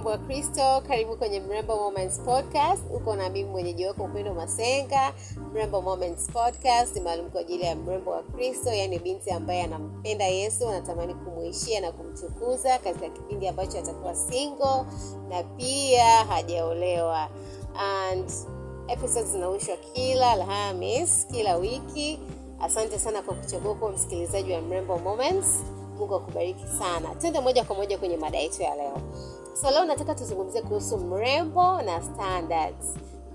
mrembo wa kristo karibu kwenye mrembo moments podcast. Uko na mimi mwenyeji wako upendo masenga. Mrembo moments podcast ni maalum kwa ajili ya mrembo wa kristo yaani binti ambaye anampenda yesu anatamani kumuishia na kumtukuza katika kipindi ambacho atakuwa single na pia hajaolewa. And episodes zinarushwa kila alhamis kila wiki. Asante sana kwa kuchagua kuwa msikilizaji wa mrembo moments. Mungu akubariki sana. Twende moja kwa moja kwenye mada yetu ya leo so leo nataka tuzungumzie kuhusu mrembo na standards.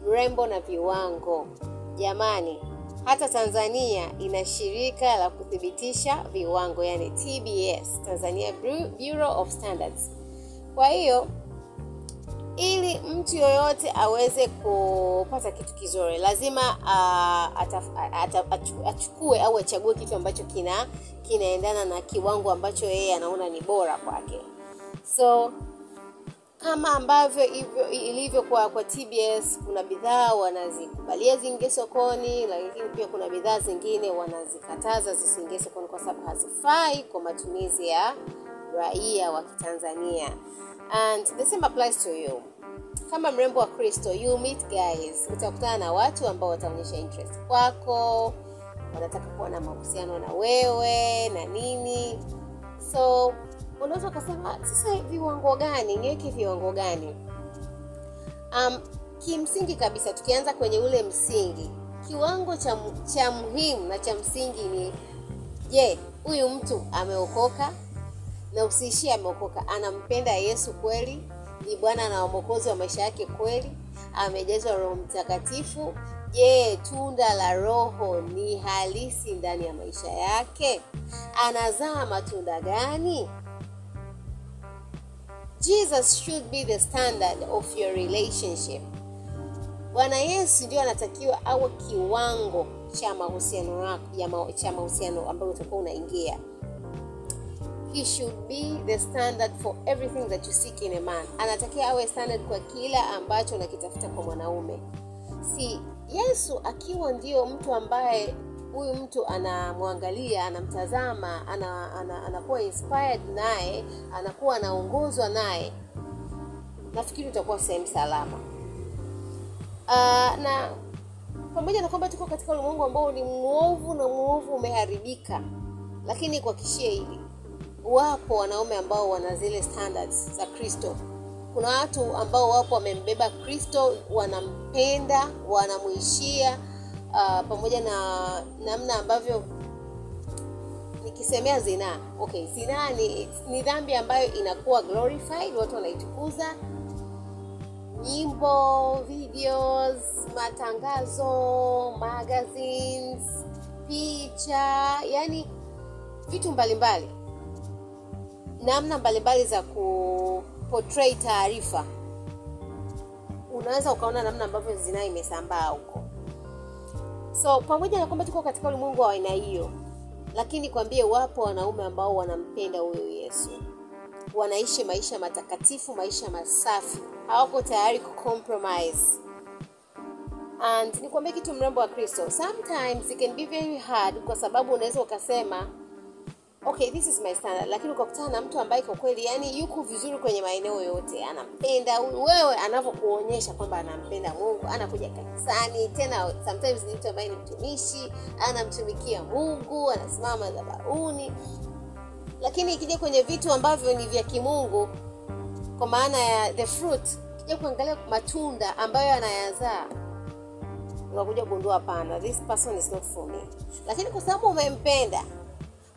Mrembo na viwango. Jamani hata tanzania ina shirika la kuthibitisha viwango yani tbs tanzania bureau of standards. Kwa hiyo ili mtu yoyote aweze kupata kitu kizuri lazima achukue au achague kitu ambacho kina kinaendana na kiwango ambacho yeye anaona ni bora kwake. So kama ambavyo ilivyo kwa kwa tbs kuna bidhaa wanazikubalia ziingie sokoni lakini pia kuna bidhaa zingine wanazikataza zisiingie sokoni kwa sababu hazifai kwa matumizi ya raia wa kitanzania. And the same applies to you. Kama mrembo wa kristo you meet guys. Utakutana na watu ambao wataonyesha interest kwako wanataka kuwa na mahusiano na wewe na nini. So unaweza ukasema sasa viwango gani? Niweke viwango gani? Um, kimsingi kabisa tukianza kwenye ule msingi kiwango cha, cha muhimu na cha msingi ni je huyu mtu ameokoka? Na usiishie ameokoka anampenda yesu kweli? Ni bwana na mwokozi wa maisha yake kweli? Amejazwa roho mtakatifu? Je tunda la roho ni halisi ndani ya maisha yake? Anazaa matunda gani jesus should be the standard of your relationship. Bwana yesu ndio anatakiwa awe kiwango cha mahusiano cha mahusiano ambayo utakuwa unaingia. He should be the standard for everything that you seek in a man. Anatakiwa awe standard kwa kila ambacho unakitafuta kwa mwanaume. Si yesu akiwa ndio mtu ambaye huyu mtu anamwangalia anamtazama ana, ana, anakuwa inspired naye anakuwa anaongozwa naye nafikiri utakuwa sehemu salama. Uh, na pamoja na kwamba tuko katika ulimwengu ambao ni mwovu na mwovu umeharibika lakini kuhakishie hili wapo wanaume ambao wana zile standards za kristo. Kuna watu ambao wapo wamembeba kristo wanampenda wanamuishia uh, pamoja na namna ambavyo nikisemea zinaa. Okay zinaa ni, ni dhambi ambayo inakuwa glorified watu wanaitukuza. Nyimbo videos matangazo magazines picha yani vitu mbalimbali. Namna mbalimbali za ku taarifa. Unaweza ukaona namna ambavyo zinaa imesambaa huko so pamoja na kwamba tuko katika ulimwengu wa aina hiyo lakini kwambie wapo wanaume ambao wanampenda huyo yesu. Wanaishi maisha matakatifu maisha masafi. Hawako tayari kucompromise and nikwambie kitu mrembo wa kristo sometimes it can be very hard kwa sababu unaweza ukasema okay this is my standard. Lakini ukakutana na mtu ambaye kwa kweli yani yuko vizuri kwenye maeneo yote. Anampenda wewe anavyokuonyesha kwamba anampenda mungu. Anakuja kanisani tena sometimes ni mtu ambaye ni mtumishi anamtumikia mungu anasimama dhabauni lakini ikija kwenye vitu ambavyo ni vya kimungu kwa maana ya the fruit ikija kuangalia matunda ambayo anayazaa unakuja kugundua hapana this person is not for me. Lakini kwa sababu umempenda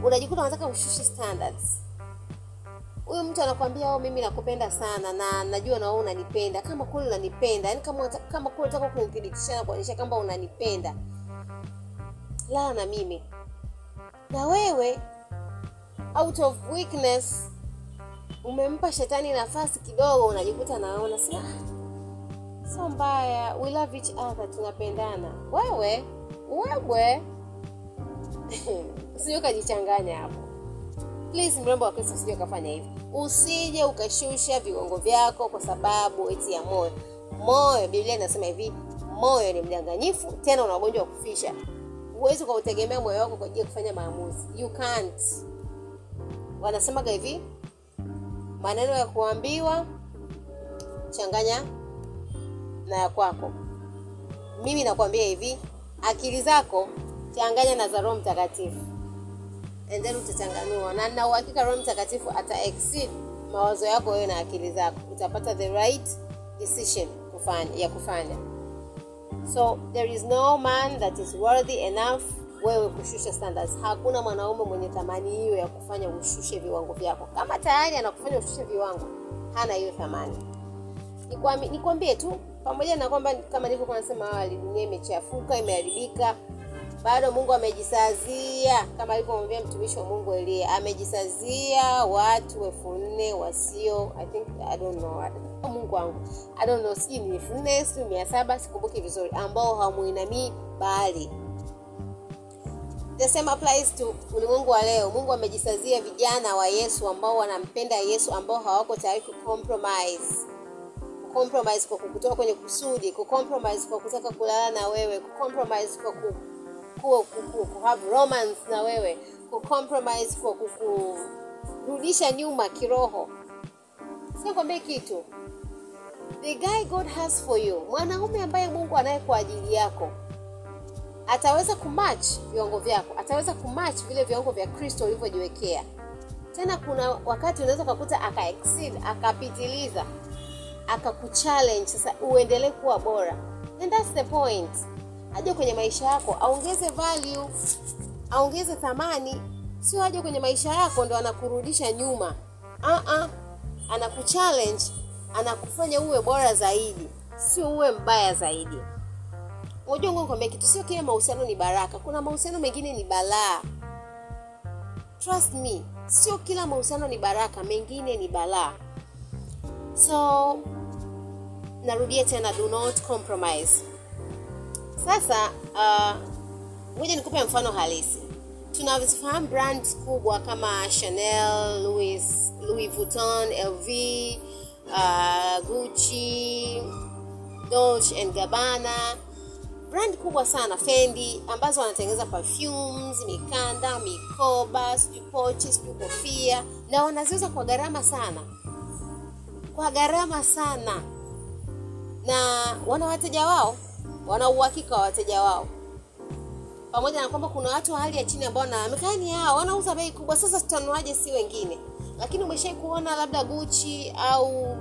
unajikuta unataka ushushe standards. Huyu mtu anakwambia oh, mimi nakupenda sana na najua na wewe unanipenda. Kama kweli unanipenda yani kama kama kweli unataka kunithibitisha na kuonyesha kwamba unanipenda lala na mimi. Na wewe out of weakness umempa shetani nafasi kidogo unajikuta naona sio sio mbaya. We love each other tunapendana. Wewe wewe usije ukajichanganya hapo. Please mrembo wa kristo usije ukafanya hivi usije ukashusha viwango vyako kwa sababu eti ya moyo. Moyo biblia inasema hivi moyo ni mdanganyifu tena una ugonjwa wa kufisha. Huwezi ukautegemea moyo wako kwa ajili ya kufanya maamuzi. You can't. Wanasemaga hivi maneno ya kuambiwa changanya na ya kwako. Mimi nakwambia hivi akili zako changanya na za roho mtakatifu. And then utachanganua. Na na uhakika roho mtakatifu ata exceed mawazo yako wewe na akili zako. Utapata the right decision kufanya, ya kufanya. So there is no man that is worthy enough wewe kushusha standards. Hakuna mwanaume mwenye thamani hiyo ya kufanya ushushe viwango vyako. Kama tayari anakufanya ushushe viwango hana hiyo thamani. Nikwambie tu pamoja na kwamba kama nilivyokuwa nasema awali dunia imechafuka imeharibika bado mungu amejisazia kama alivyomwambia mtumishi wa mungu elia amejisazia watu elfu nne wasio i think i don't know mungu wangu. I don't know sijui ni elfu nne sijui mia saba sikumbuki vizuri ambao hamuinamii bahari the same applies to ulimwengu wa leo. Mungu amejisazia vijana wa yesu ambao wanampenda yesu ambao hawako tayari kucompromise. Kucompromise kwa kukutoa kwenye kusudi kucompromise kwa kutaka kulala na wewe kucompromise kwa ku, ku, kuku, ku, ku romance na wewe kucompromise kwa kukurudisha nyuma kiroho. Sikwambie kitu. The guy god has for you mwanaume ambaye mungu anaye kwa ajili yako ataweza kumatch viwango vyako ataweza kumatch vile viwango vya kristo ulivyojiwekea. Tena kuna wakati unaweza ukakuta aka akapitiliza akakuchallenge. Sasa uendelee kuwa bora. And that's the point aje kwenye maisha yako aongeze value aongeze thamani. Sio aje kwenye maisha yako ndo anakurudisha nyuma. Uh-uh. anakuchallenge anakufanya uwe bora zaidi sio uwe mbaya zaidi. Unajua kitu sio kila mahusiano ni baraka kuna mahusiano mengine ni balaa. Trust me sio kila mahusiano ni baraka mengine ni balaa. So narudia tena do not compromise sasa uh, nikupe mfano halisi. Tunazifahamu brand kubwa kama chanel louis louis vuitton lv uh, gucci dolce and gabbana. Brand kubwa sana fendi ambazo wanatengeneza perfumes mikanda mikoba sijui pochi na wanaziuza kwa gharama sana. Kwa gharama sana. Na wana wateja wao wana uhakika wa wateja wao. Pamoja na kwamba kuna watu wa hali ya chini ambao wanaamika ni hao wanauza bei kubwa. Sasa tutanuaje si wengine? Lakini umeshai kuona labda gucci au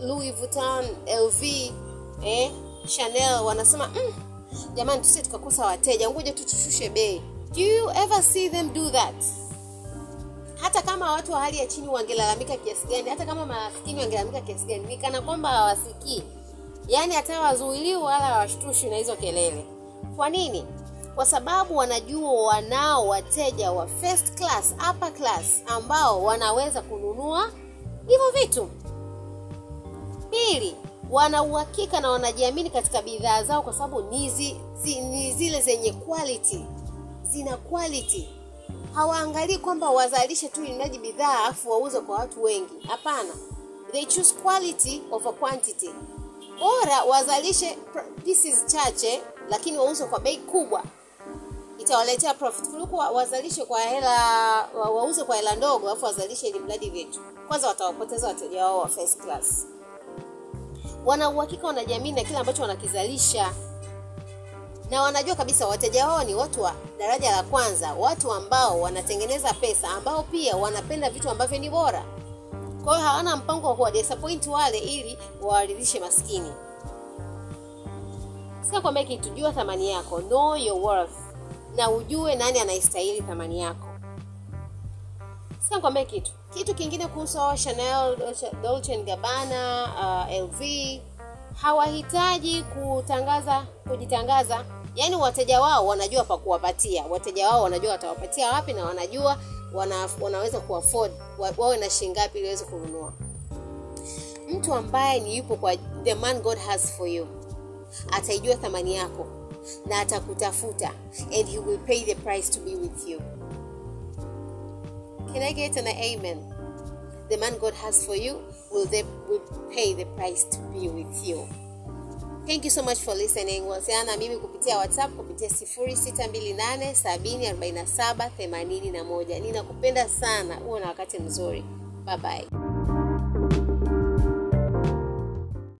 louis vuitton lv eh, chanel wanasema mm, jamani tusie tukakosa wateja ngoja tu tushushe bei. Do you ever see them do that? Hata kama watu wa hali ya chini wangelalamika kiasi gani hata kama maskini wangelalamika kiasi gani ni kana kwamba hawasikii yaani hata wazuiliwi wala washtushi na hizo kelele. Kwa nini? Kwa sababu wanajua wanao wateja wa first class upper class ambao wanaweza kununua hivyo vitu. Pili wana uhakika na wanajiamini katika bidhaa zao kwa sababu ni, zi, zi, zile zenye quality. Zina quality. Hawaangalii kwamba wazalishe tu inaji bidhaa afu wauze kwa watu wengi. Hapana. They choose quality over quantity bora wazalishe pieces chache lakini wauze kwa bei kubwa. Itawaletea profit. Kuliko wazalishe kwa hela wauze kwa hela ndogo alafu wazalishe ili mradi vitu kwanza watawapoteza wateja wao wa first class. Wana uhakika wanajiamini na kile ambacho wanakizalisha. Na wanajua kabisa wateja wao ni watu wa daraja la kwanza watu ambao wanatengeneza pesa ambao pia wanapenda vitu ambavyo ni bora kwa hiyo hawana mpango wa kuwadisappoint wale ili wawaridhishe maskini. Kwambia kitu jua thamani yako. Know your worth. Na ujue nani anaistahili thamani yako. Kwambia kitu kitu kingine kuhusu hawa chanel Dolce- and uh, lv hawahitaji kutangaza kujitangaza. Yaani wateja wao wanajua pa kuwapatia. Wateja wao wanajua watawapatia wapi na wanajua wana, wanaweza kuafford wawe na shilingi ili waweze kununua. Mtu ambaye ni yupo kwa the man god has for you ataijua thamani yako na atakutafuta and he will pay the price to be with you. Can i get an amen? The man god has for you will, they, will pay the price to be with you thank you so much for listening. Wasiana na mimi kupitia whatsapp kupitia 628 747 81 ninakupenda sana. Huo na wakati mzuri. Bye bye